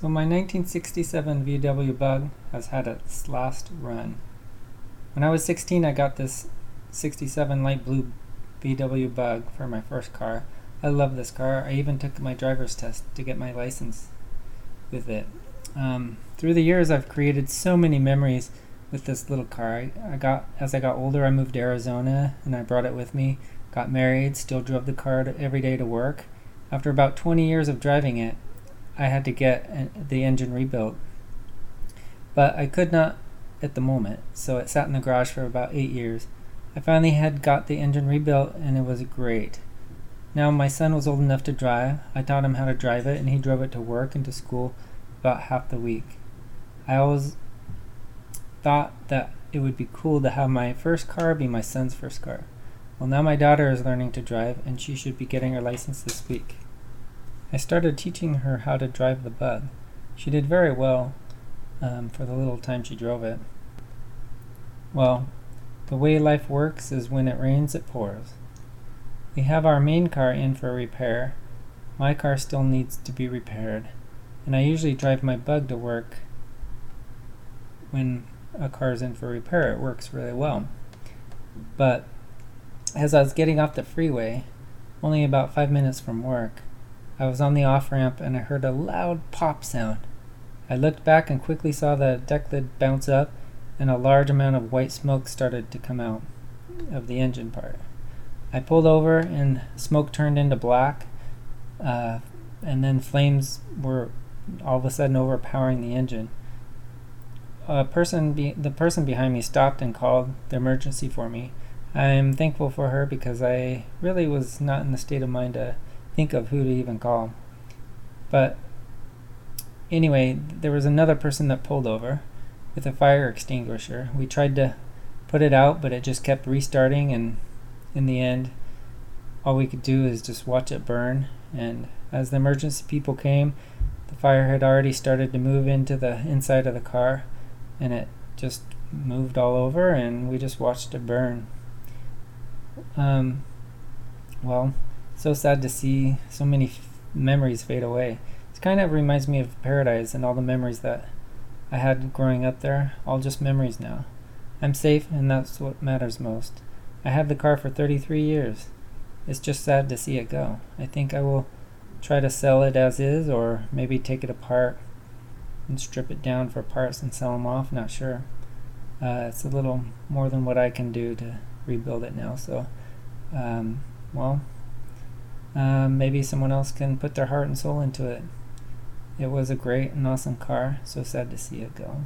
So my 1967 VW Bug has had its last run. When I was 16, I got this 67 light blue VW Bug for my first car. I love this car. I even took my driver's test to get my license with it. Um, through the years, I've created so many memories with this little car. I, I got as I got older, I moved to Arizona and I brought it with me. Got married, still drove the car to, every day to work. After about 20 years of driving it, I had to get the engine rebuilt. But I could not at the moment, so it sat in the garage for about eight years. I finally had got the engine rebuilt and it was great. Now my son was old enough to drive. I taught him how to drive it and he drove it to work and to school about half the week. I always thought that it would be cool to have my first car be my son's first car. Well, now my daughter is learning to drive and she should be getting her license this week. I started teaching her how to drive the bug. She did very well um, for the little time she drove it. Well, the way life works is when it rains, it pours. We have our main car in for repair. My car still needs to be repaired, and I usually drive my bug to work when a car is in for repair. It works really well. But as I was getting off the freeway, only about five minutes from work, I was on the off ramp and I heard a loud pop sound. I looked back and quickly saw the deck lid bounce up and a large amount of white smoke started to come out of the engine part. I pulled over and smoke turned into black, uh, and then flames were all of a sudden overpowering the engine. A person, be- the person behind me stopped and called the emergency for me. I'm thankful for her because I really was not in the state of mind to think of who to even call. But anyway, there was another person that pulled over with a fire extinguisher. We tried to put it out, but it just kept restarting, and in the end, all we could do is just watch it burn. And as the emergency people came, the fire had already started to move into the inside of the car, and it just moved all over, and we just watched it burn. Um, well, so sad to see so many f- memories fade away. It kind of reminds me of paradise and all the memories that I had growing up there, all just memories now. I'm safe, and that's what matters most. I had the car for 33 years. It's just sad to see it go. I think I will try to sell it as is, or maybe take it apart and strip it down for parts and sell them off. Not sure. Uh, it's a little more than what I can do to rebuild it now. So, um, well, um, maybe someone else can put their heart and soul into it. It was a great and awesome car, so sad to see it go.